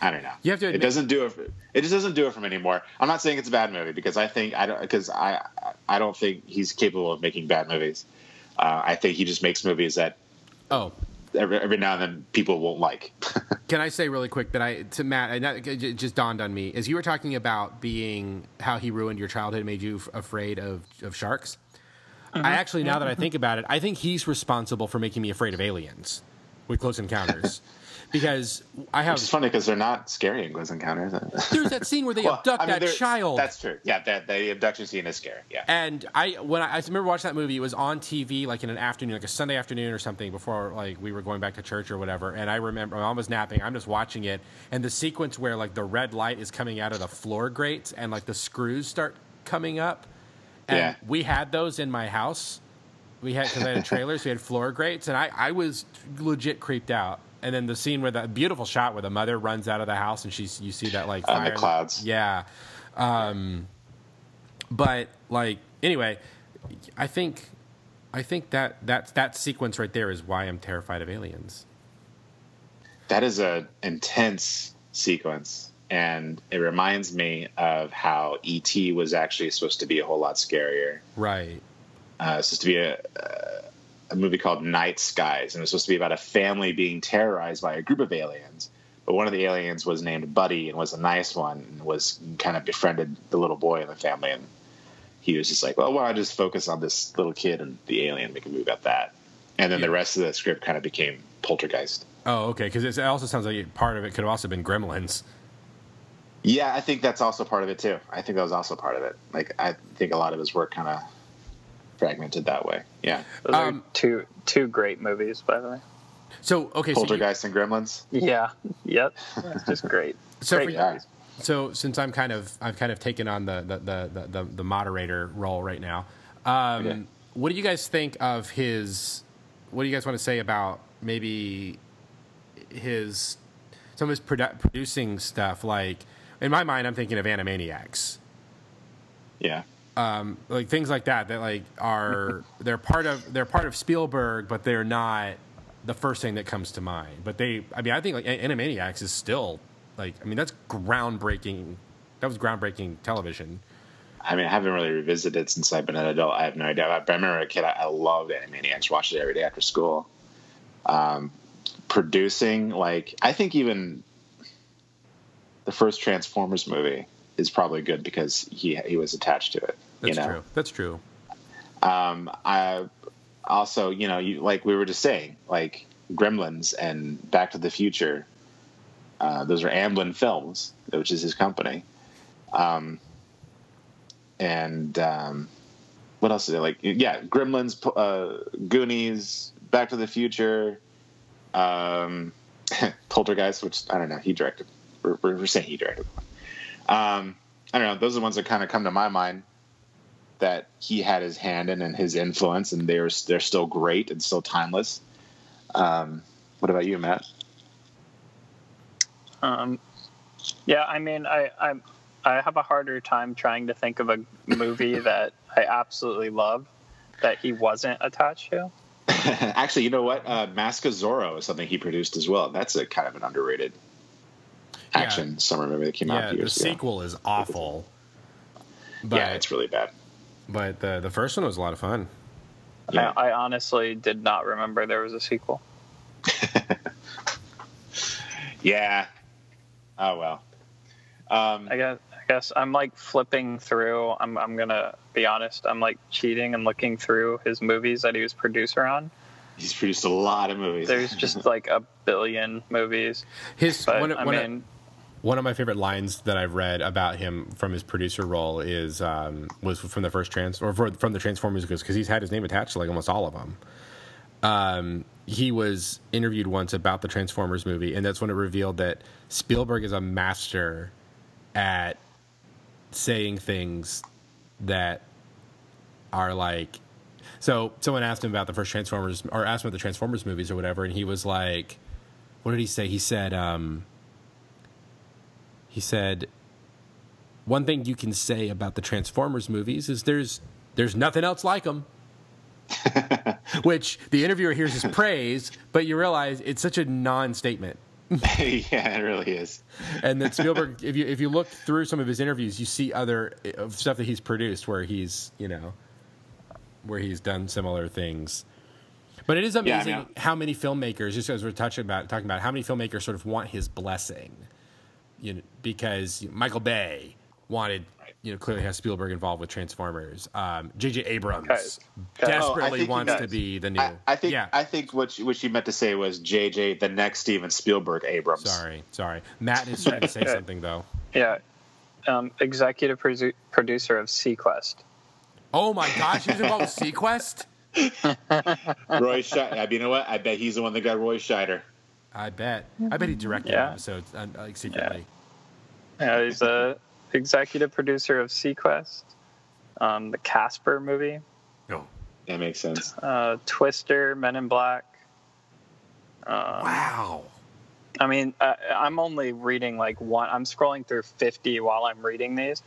I don't know. You have to It doesn't do it. For, it just doesn't do it for me anymore. I'm not saying it's a bad movie because I think I don't because I I don't think he's capable of making bad movies. Uh, I think he just makes movies that Oh, every, every now and then people won't like. Can I say really quick that I to Matt? I, not, it just dawned on me as you were talking about being how he ruined your childhood, made you f- afraid of of sharks. I actually, now that I think about it, I think he's responsible for making me afraid of aliens with Close Encounters, because I have. it's funny because they're not scary in Close Encounters. There's that scene where they Well, abduct I mean, that child. That's true. Yeah, that the abduction scene is scary. Yeah. And I when I, I remember watching that movie, it was on TV like in an afternoon, like a Sunday afternoon or something, before like we were going back to church or whatever. And I remember my mom was napping. I'm just watching it, and the sequence where like the red light is coming out of the floor grates and like the screws start coming up. And Yeah. we had those in my house. We had because I had trailers. we had floor grates, and I I was legit creeped out. And then the scene where the beautiful shot where the mother runs out of the house and she's you see that like On the clouds. Yeah. Um, but like anyway, I think I think that that that sequence right there is why I'm terrified of aliens. That is an intense sequence, and it reminds me of how ET was actually supposed to be a whole lot scarier. Right. Uh, it's supposed to be a, a movie called Night Skies, and it was supposed to be about a family being terrorized by a group of aliens. But one of the aliens was named Buddy and was a nice one, and was kind of befriended the little boy in the family. And he was just like, "Well, why don't I just focus on this little kid and the alien? We can move about that." And then the rest of the script kind of became Poltergeist. Oh, okay. Because it also sounds like part of it could have also been Gremlins. Yeah, I think that's also part of it too. I think that was also part of it. Like, I think a lot of his work kind of fragmented that way. Yeah, Those Um, are two two great movies, by the way. So okay, so, you, Poltergeist and Gremlins. Yeah. Yep. It's just great. so, great you- Yeah. so since I'm kind of I've kind of taken on the the the, the, the, the moderator role right now. Um, Okay. What do you guys think of his? What do you guys want to say about maybe his some of his produ- producing stuff? Like in my mind, I'm thinking of Animaniacs. Yeah, um, like things like that that like are they're part of they're part of Spielberg, but they're not the first thing that comes to mind. But they, I mean, I think like Animaniacs is still like I mean that's groundbreaking. That was groundbreaking television. I mean, I haven't really revisited it since I've been an adult. I have no idea. I remember a kid. I, I loved Animaniacs. Watched it every day after school. Um, producing, like, I think even the first Transformers movie is probably good because he he was attached to it. That's you know? true. That's true. Um, I also, you know, you like we were just saying, like Gremlins and Back to the Future. Uh, those are Amblin Films, which is his company. Um, and um, what else is it like? Yeah, Gremlins, uh, Goonies, Back to the Future, um, Poltergeist, which I don't know, he directed. We're, we're saying he directed. Um, I don't know. Those are the ones that kind of come to my mind that he had his hand in and his influence, and they're they're still great and still timeless. Um, what about you, Matt? Um, yeah, I mean, I I'm, I have a harder time trying to think of a movie that I absolutely love that he wasn't attached to. Actually, you know what? Uh, Mask of Zorro is something he produced as well. That's a kind of an underrated Yeah. action summer movie that came out a Yeah, the years ago. sequel is awful. But, yeah, it's really bad. But the the first one was a lot of fun. Yeah. I, I honestly did not remember there was a sequel. Yeah. Oh well. Um, I guess I guess I'm like flipping through. I'm I'm gonna be honest. I'm like cheating and looking through his movies that he was producer on, He's produced a lot of movies. There's just like a billion movies. His But one, I one of- mean, one of my favorite lines that I've read about him from his producer role is um, was from the first trans or from the Transformers because he's had his name attached to like almost all of them. Um, he was interviewed once about the Transformers movie, and that's when it revealed that Spielberg is a master at saying things that are like. So someone asked him about the first Transformers, or asked him about the Transformers movies or whatever, and he was like, "What did he say?" He said. Um, he said one thing you can say about the transformers movies is there's there's nothing else like them which the interviewer hears as praise but you realize it's such a non-statement. Yeah, it really is. and that spielberg if you if you look through some of his interviews you see other of stuff that he's produced where he's you know where he's done similar things. But it is Yeah, I amazing mean- how many filmmakers just as we're touching about talking about how many filmmakers sort of want his blessing you know, because Michael Bay wanted, you know, clearly has Spielberg involved with Transformers. Um, J.J. Abrams Guys, guys. desperately Oh, I think you wants to be the new. I, I think yeah. I think what you, what you meant to say was JJ, the next Steven Spielberg Abrams. sorry, sorry. Matt is trying to say Okay. something though. yeah. Um, executive produ- producer of SeaQuest. Oh my gosh, he was involved with SeaQuest. Roy Scheider. I mean, you know what? I bet he's the one that got Roy Scheider. I bet. I bet he directed Yeah. episodes uh, like secretly. Yeah, he's a executive producer of SeaQuest, um, the Casper movie, No. That makes sense. uh, Twister, Men in Black. Um, Wow. I mean, uh, I'm only reading like one. I'm scrolling through 50 while I'm reading these.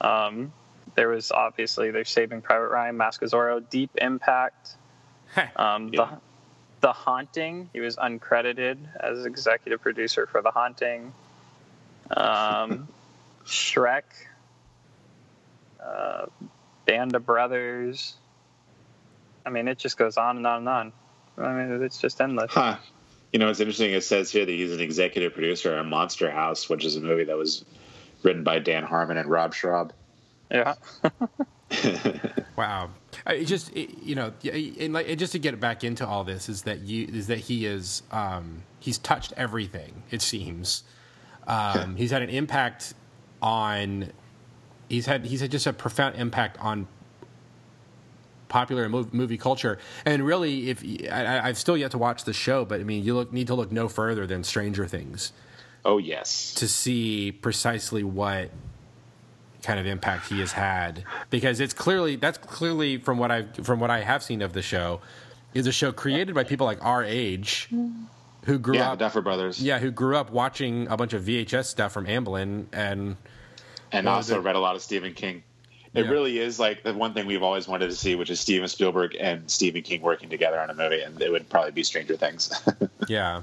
Um, there was obviously there's Saving Private Ryan, Mask of Zorro, Deep Impact, Heh. um, Yeah. The the Haunting. He was uncredited as executive producer for The Haunting. Um, Shrek, uh, Band of Brothers. I mean, it just goes on and on and on. I mean, it's just endless. Huh. You know, it's interesting. It says here that he's an executive producer on Monster House, which is a movie that was written by Dan Harmon and Rob Schrab. Yeah. Wow. It just it, you know, and like and just to get back into all this is that you is that he is um, he's touched everything. It seems um, he's had an impact on he's had he's had just a profound impact on popular mov- movie culture. And really, if I, I- I've still yet to watch the show, but I mean, you look need to look no further than Stranger Things Oh yes. to see precisely what kind of impact he has had because it's clearly that's clearly from what I from what I have seen of the show is a show created by people like our age who grew Yeah, the up Duffer Brothers. yeah who grew up watching a bunch of VHS stuff from Amblin and and also read a lot of Stephen King. It Yeah. really is like the one thing we've always wanted to see, which is Steven Spielberg and Stephen King working together on a movie, and it would probably be Stranger Things. yeah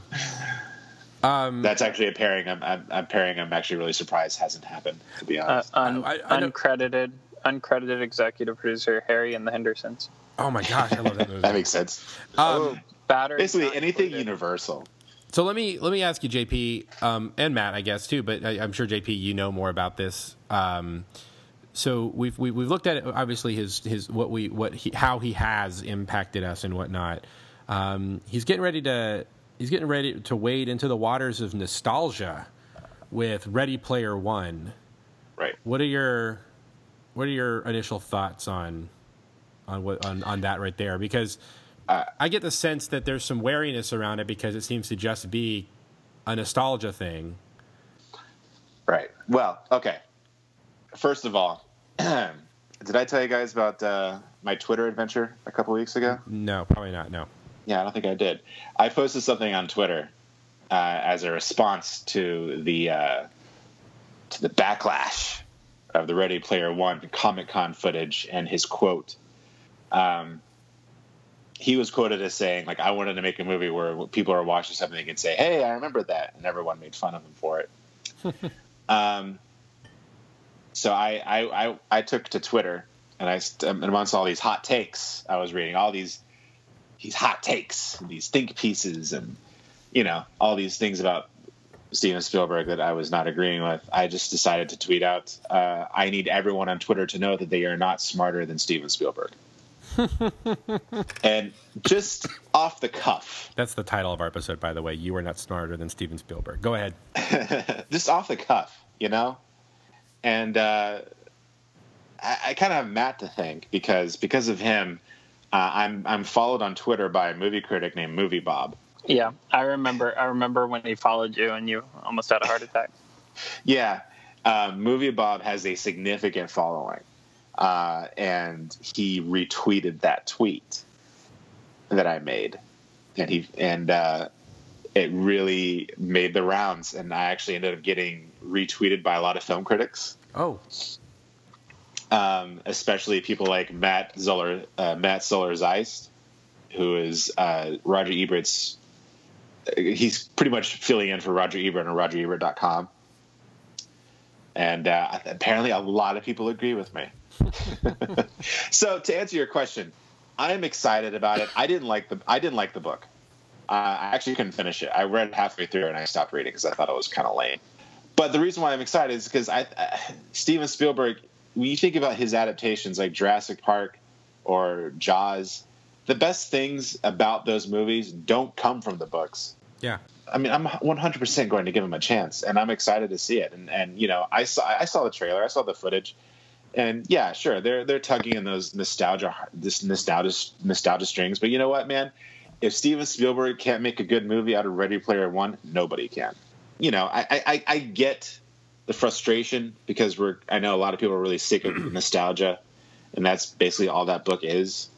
um That's actually a pairing. I'm, I'm, I'm pairing. I'm actually really surprised hasn't happened. To be Uh, honest, un- I- I uncredited, uncredited executive producer Harry and the Hendersons. oh my gosh I love that movie that makes sense. um, Battery. Basically, anything Universal. So let me let me ask you, JP, um, and Matt, I guess too, but I, I'm sure JP, you know more about this. Um, so we've we, we've looked at it, obviously his his what we what he, how he has impacted us and whatnot. Um, he's getting ready to he's getting ready to wade into the waters of nostalgia with Ready Player One. Right. What are your what are your initial thoughts on on what on, on that right there? Because Uh, I get the sense that there's some wariness around it because it seems to just be a nostalgia thing. Right. Well, okay. First of all, did I tell you guys about uh, my Twitter adventure a couple weeks ago? No, probably not. No. Yeah, I don't think I did. I posted something on Twitter uh, as a response to the uh, to the backlash of the Ready Player One Comic Con footage and his quote. Um, he was quoted as saying, "Like I wanted to make a movie where people are watching something and they can say, hey, I remember that,' and everyone made fun of him for it." um, so I, I I I took to Twitter and I and amongst all these hot takes I was reading all these these hot takes, and these think pieces, and you know all these things about Steven Spielberg that I was not agreeing with. I just decided to tweet out, uh, "I need everyone on Twitter to know that they are not smarter than Steven Spielberg." and just off the cuff, That's the title of our episode, by the way. You are not smarter than Steven Spielberg. Go ahead. just off the cuff, you know. And uh, I, I kind of have Matt to thank because because of him, uh, I'm I'm followed on Twitter by a movie critic named Movie Bob. Yeah, I remember. I remember when he followed you and you almost had a heart attack. Yeah, uh, Movie Bob has a significant following, uh, and he retweeted that tweet that I made, and he and uh, it really made the rounds, and I actually ended up getting retweeted by a lot of film critics, Oh, um, especially people like Matt Zoller, uh, Matt Zoller Seitz, who is uh, Roger Ebert's. He's pretty much filling in for Roger Ebert on RogerEbert.com. And uh, apparently, a lot of people agree with me. so, to answer your question, I am excited about it. I didn't like the I didn't like the book. Uh, I actually couldn't finish it. I read halfway through and I stopped reading because I thought it was kind of lame. But the reason why I'm excited is because I, I Steven Spielberg. When you think about his adaptations like Jurassic Park or Jaws, the best things about those movies don't come from the books. yeah. I mean, I'm 100% going to give him a chance, and I'm excited to see it. And and you know, I saw I saw the trailer, I saw the footage, and yeah, sure, they're they're tugging in those nostalgia this nostalgia nostalgia strings. But you know what, man? If Steven Spielberg can't make a good movie out of Ready Player One, nobody can. You know, I I, I get the frustration because we're I know a lot of people are really sick of nostalgia, and that's basically all that book is.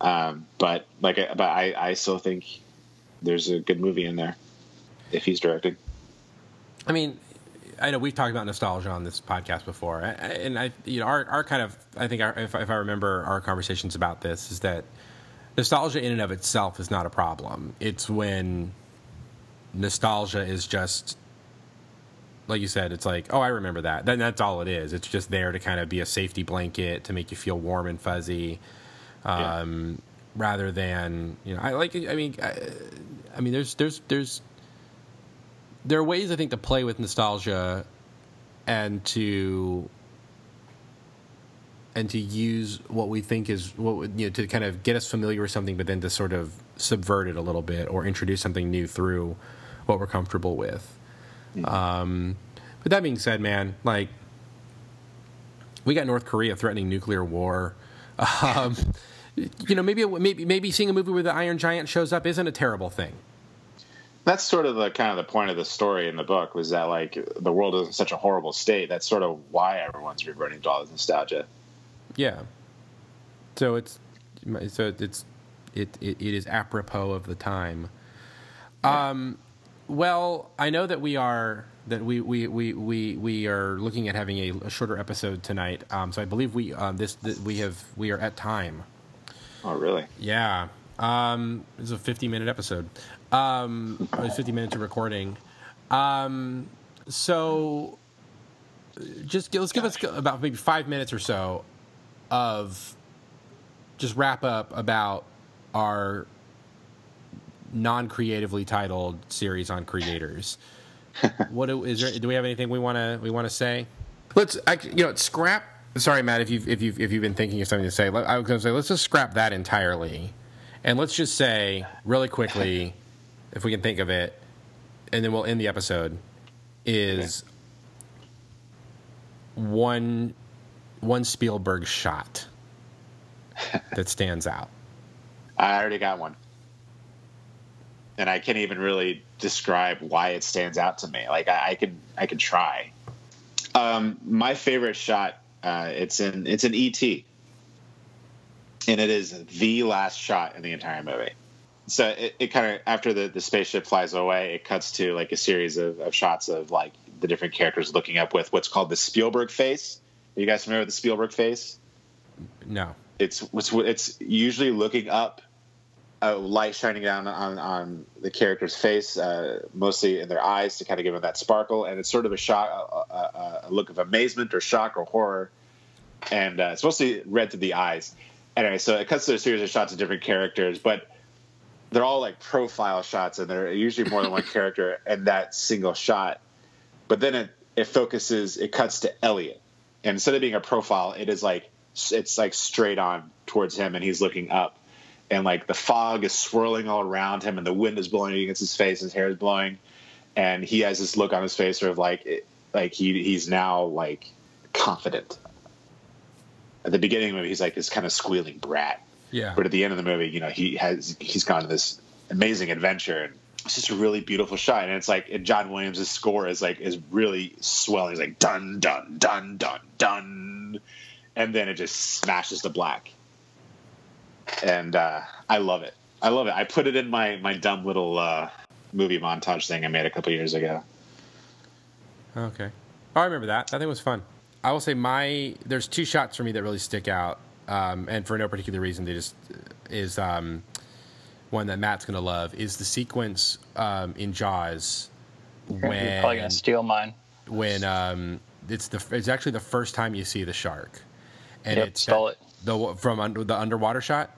Um, but like, but I I still think there's a good movie in there if he's directing. I mean, I know we've talked about nostalgia on this podcast before, and I, you know, our, our kind of, I think, our, if, if I remember our conversations about this, is that nostalgia in and of itself is not a problem. It's when nostalgia is just, like you said, it's like, oh, I remember that. Then that's all it is. It's just there to kind of be a safety blanket to make you feel warm and fuzzy, um, rather than, you know, I like. I mean, I, I mean, there's, there's, there's there are ways I think to play with nostalgia and to and to use what we think is what you know to kind of get us familiar with something, but then to sort of subvert it a little bit or introduce something new through what we're comfortable with. Um, but that being said, man, like we got North Korea threatening nuclear war. Um, you know, maybe maybe maybe seeing a movie where the Iron Giant shows up isn't a terrible thing. That's sort of the kind of the point of the story in the book was that like the world is in such a horrible state. That's sort of why everyone's reverting to all this nostalgia. Yeah. So it's so it's it it, it is apropos of the time. Um, well, I know that we are that we we, we, we, we are looking at having a, a shorter episode tonight. Um, so I believe we um, this, th we have we are at time. Oh, really? Yeah. Um, it's a 50 minute episode. Um, 50 minutes of recording. Um, so just let's give us about maybe five minutes or so of just wrap up about our non-creatively titled series on creators. what do, is there? Do we have anything we want to we want to say? Let's you know, scrap. Sorry, Matt, if you've if you've if you've been thinking of something to say, I was going to say let's just scrap that entirely, and let's just say really quickly, if we can think of it, and then we'll end the episode. Is one one Spielberg shot that stands out. I already got one, and I can't even really describe why it stands out to me. Like I, I could I could try. Um, my favorite shot. Uh, it's in it's in ET, and it is the last shot in the entire movie. So it, it kind of after the, the spaceship flies away, it cuts to like a series of, of shots of like the different characters looking up with what's called the Spielberg face. Are you guys familiar with the Spielberg face? No. it's it's it's usually looking up, a light shining down on on the character's face, uh, mostly in their eyes to kind of give them that sparkle, and it's sort of a shock, a, a, a look of amazement or shock or horror, and uh, it's mostly read through the eyes. Anyway, so it cuts to a series of shots of different characters, but they're all like profile shots, and they're usually more than one character in that single shot. But then it it focuses, it cuts to Elliott, and instead of being a profile, it is like it's like straight on towards him, and he's looking up, and like the fog is swirling all around him, and the wind is blowing against his face, his hair is blowing, and he has this look on his face, sort of like like he he's now like confident. At the beginning of the movie, he's like this kind of squealing brat. Yeah. But at the end of the movie, you know, he has he's gone to this amazing adventure and it's just a really beautiful shot. And it's like and John Williams' score is like is really swelling. It's like dun dun dun dun dun and then it just smashes to black. And uh, I love it. I love it. I put it in my my dumb little uh, movie montage thing I made a couple years ago. Okay. Oh, I remember that. That thing was fun. I will say my there's two shots for me that really stick out, um, and for no particular reason, they just is um, one that Matt's gonna love is the sequence um, in Jaws when You're probably when gonna steal mine. when um, it's the it's actually the first time you see the shark, and Yep, it's stole it. the from under the underwater shot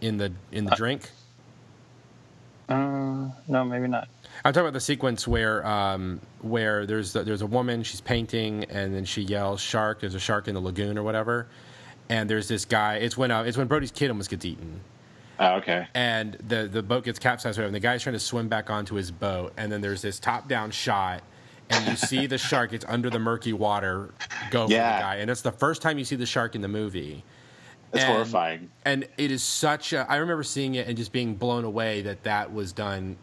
in the in the Uh, drink. Uh, no, maybe not. I'm talking about the sequence where um, where there's a, there's a woman she's painting and then she yells shark. There's a shark in the lagoon or whatever, and there's this guy. It's when uh, it's when Brody's kid almost gets eaten, Oh, okay. and the the boat gets capsized. And the guy's trying to swim back onto his boat, and then there's this top down shot. And you see the shark. It's under the murky water. Go for the guy, and it's the first time you see the shark in the movie. That's And- horrifying. And it is such a. I remember seeing it and just being blown away that that was done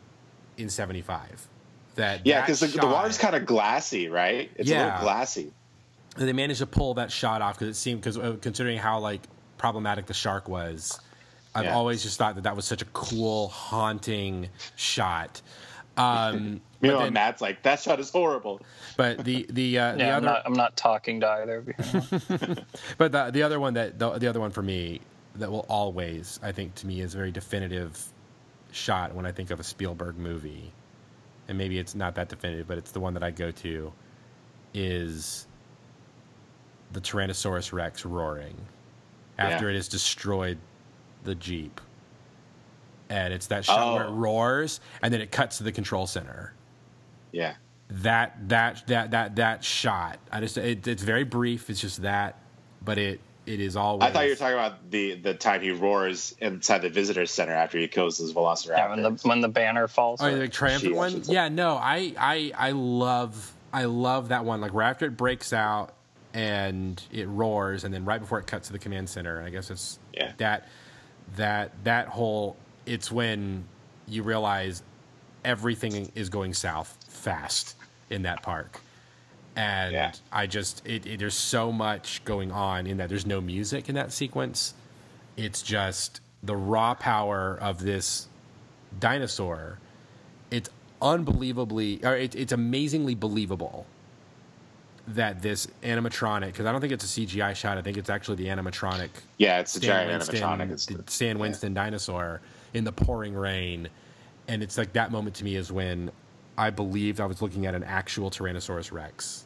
in '75. That Yeah, because the, the water's kind of glassy, right? It's a little glassy. and they managed to pull that shot off because it seemed because uh, considering how like problematic the shark was, I've Yeah. always just thought that that was such a cool, haunting shot. Um, You know, then- Matt's like, that shot is horrible. but the the uh, the Yeah, I'm other not. I'm not talking to either of you. but the the other one that the, the other one for me that will always I think to me is a very definitive shot when I think of a Spielberg movie, and maybe it's not that definitive, but it's the one that I go to is the Tyrannosaurus Rex roaring after Yeah. it has destroyed the Jeep. And it's that shot where it Oh. roars and then it cuts to the control center Yeah. that that that that that shot. I just it, it's very brief. It's just that, but it it is always. I thought you were talking about the, the time he roars inside the visitor center after he kills his velociraptor. yeah, when the when the banner falls. Oh, the triumphant one. she's- Yeah, no, I I I love I love that one. Like right after it breaks out and it roars, and then right before it cuts to the command center. I guess it's Yeah. that that that whole. It's when you realize everything is going south fast in that park. And Yeah. I just it, it there's so much going on in that. There's no music in that sequence. It's just the raw power of this dinosaur. It's unbelievably, or it, it's amazingly believable that this animatronic, because I don't think it's a CGI shot. I think it's actually the animatronic yeah, it's a Stan giant Winston, animatronic. It's the the- Stan Winston dinosaur in the pouring rain, and it's like that moment to me is when I believed I was looking at an actual Tyrannosaurus Rex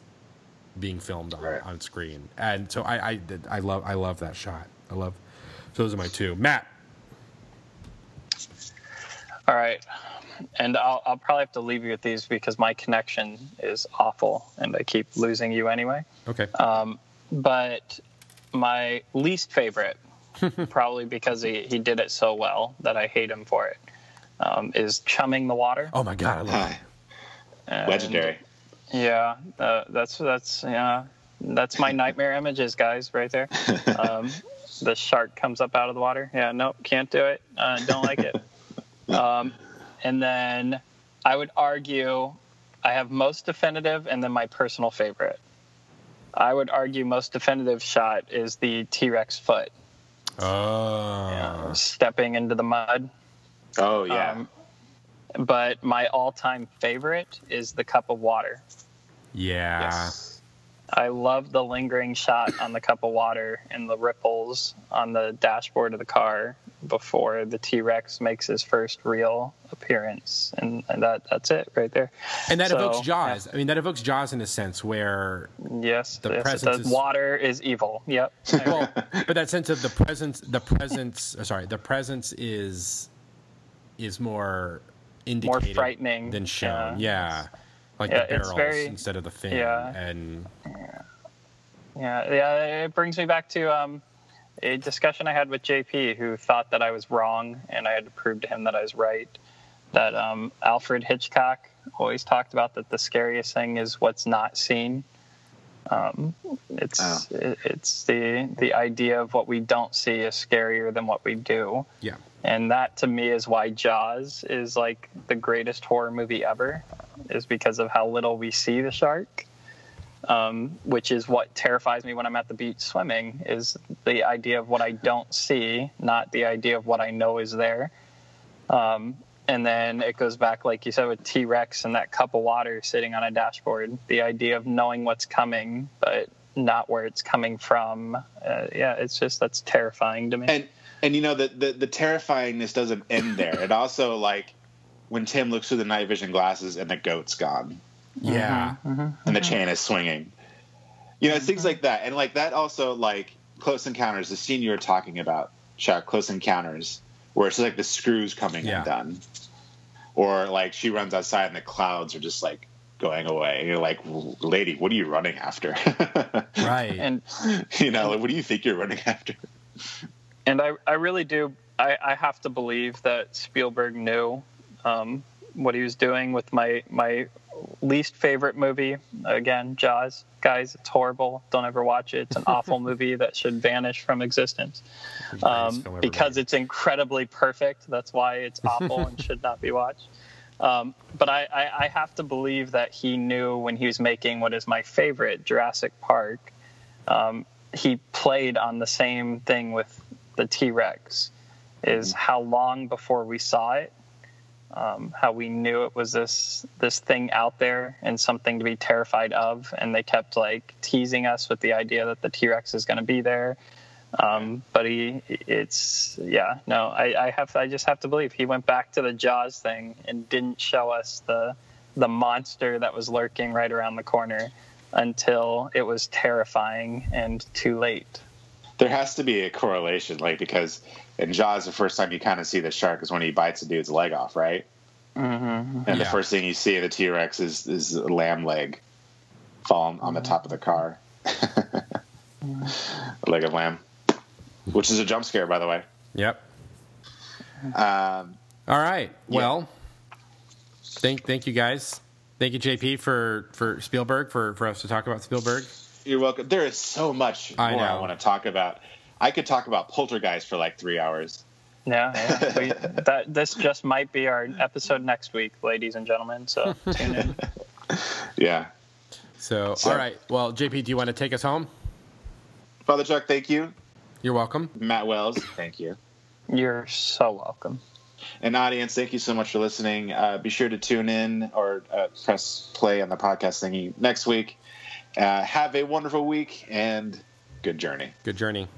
being filmed on, Right. on screen, and so I, I I love I love that shot. I love. So those are my two. Matt. All right, and I'll I'll probably have to leave you with these because my connection is awful, and I keep losing you anyway. Okay. Um, but my least favorite, probably because he, he did it so well that I hate him for it, um, is chumming the water. oh my god, I love. Hi. And, legendary. Yeah, uh, that's that's yeah, that's my nightmare images, guys, right there. Um, the shark comes up out of the water. Yeah, nope, can't do it. Uh, don't like it. Um, and then I would argue I have most definitive, and then my personal favorite. I would argue most definitive shot is the T Rex foot Oh. stepping into the mud. Oh yeah. Um, but my all-time favorite is the cup of water. yeah. yes. I love the lingering shot on the cup of water and the ripples on the dashboard of the car before the T Rex makes his first real appearance, and, and that that's it right there. And that So, evokes Jaws. I mean, that evokes Jaws in a sense where, Yes, The yes, presence does. is- water is evil. Yep. well, but that sense of the presence, the presence. uh, Sorry, the presence is is more indicated frightening, than shown. Yeah, yeah. like Yeah, the barrels very- instead of the fin. yeah. And Yeah, yeah. It brings me back to um, a discussion I had with JP, who thought that I was wrong, and I had to prove to him that I was right. That um, Alfred Hitchcock always talked about that the scariest thing is what's not seen. Um, it's Oh. it, it's the the idea of what we don't see is scarier than what we do, Yeah. and that to me is why Jaws is like the greatest horror movie ever, is because of how little we see the shark um, which is what terrifies me when I'm at the beach swimming, is the idea of what I don't see, not the idea of what I know is there. Um, and then it goes back, like you said, with T Rex and that cup of water sitting on a dashboard, the idea of knowing what's coming, but not where it's coming from. Uh, yeah, it's just that's terrifying to me. and and you know the, the the terrifyingness doesn't end there. It also like when Tim looks through the night vision glasses and the goat's gone Yeah. Mm-hmm. Mm-hmm. and the mm-hmm. chain is swinging. You know, it's things like that, and like that also like Close Encounters, the scene you were talking about, Chuck, Close Encounters, where it's like the screws coming Yeah. undone, or like she runs outside and the clouds are just like going away. And you're like, lady, what are you running after? Right. and you know, like, what do you think you're running after? and I, I really do I, I have to believe that Spielberg knew um, what he was doing with my my least favorite movie. Again Jaws. Guys it's horrible. Don't ever watch it. It's an awful movie that should vanish from existence. Um, because it's incredibly perfect. That's why it's awful and should not be watched. Um, but I, I, I have to believe that he knew when he was making what is my favorite Jurassic Park. Um, he played on the same thing with the T Rex is how long before we saw it, um, how we knew it was this this thing out there and something to be terrified of, and they kept like teasing us with the idea that the T Rex is going to be there. Um, but he, it's yeah, no, I, I have, I just have to believe he went back to the Jaws thing and didn't show us the the monster that was lurking right around the corner until it was terrifying and too late. There has to be a correlation, like because in Jaws, the first time you kind of see the shark is when he bites a dude's leg off, right? Mm-hmm. And the first thing you see of the T Rex is is a lamb leg fall on the top of the car, a leg of lamb, which is a jump scare, by the way. Yep. Um, All right. Well, thank thank you guys. Thank you, JP, for for Spielberg for for us to talk about Spielberg. You're welcome. There is so much I more I, want to talk about. I could talk about Poltergeist for like three hours. Yeah, yeah. We, that this just might be our episode next week, ladies and gentlemen. So tune in. Yeah, So, So- all right. Well, JP, do you want to take us home? Father Chuck, thank you. You're welcome. Matt Wells, thank you. You're so welcome. And audience, thank you so much for listening. Uh, be sure to tune in or uh, press play on the podcast thingy next week. Uh, have a wonderful week and good journey. Good journey.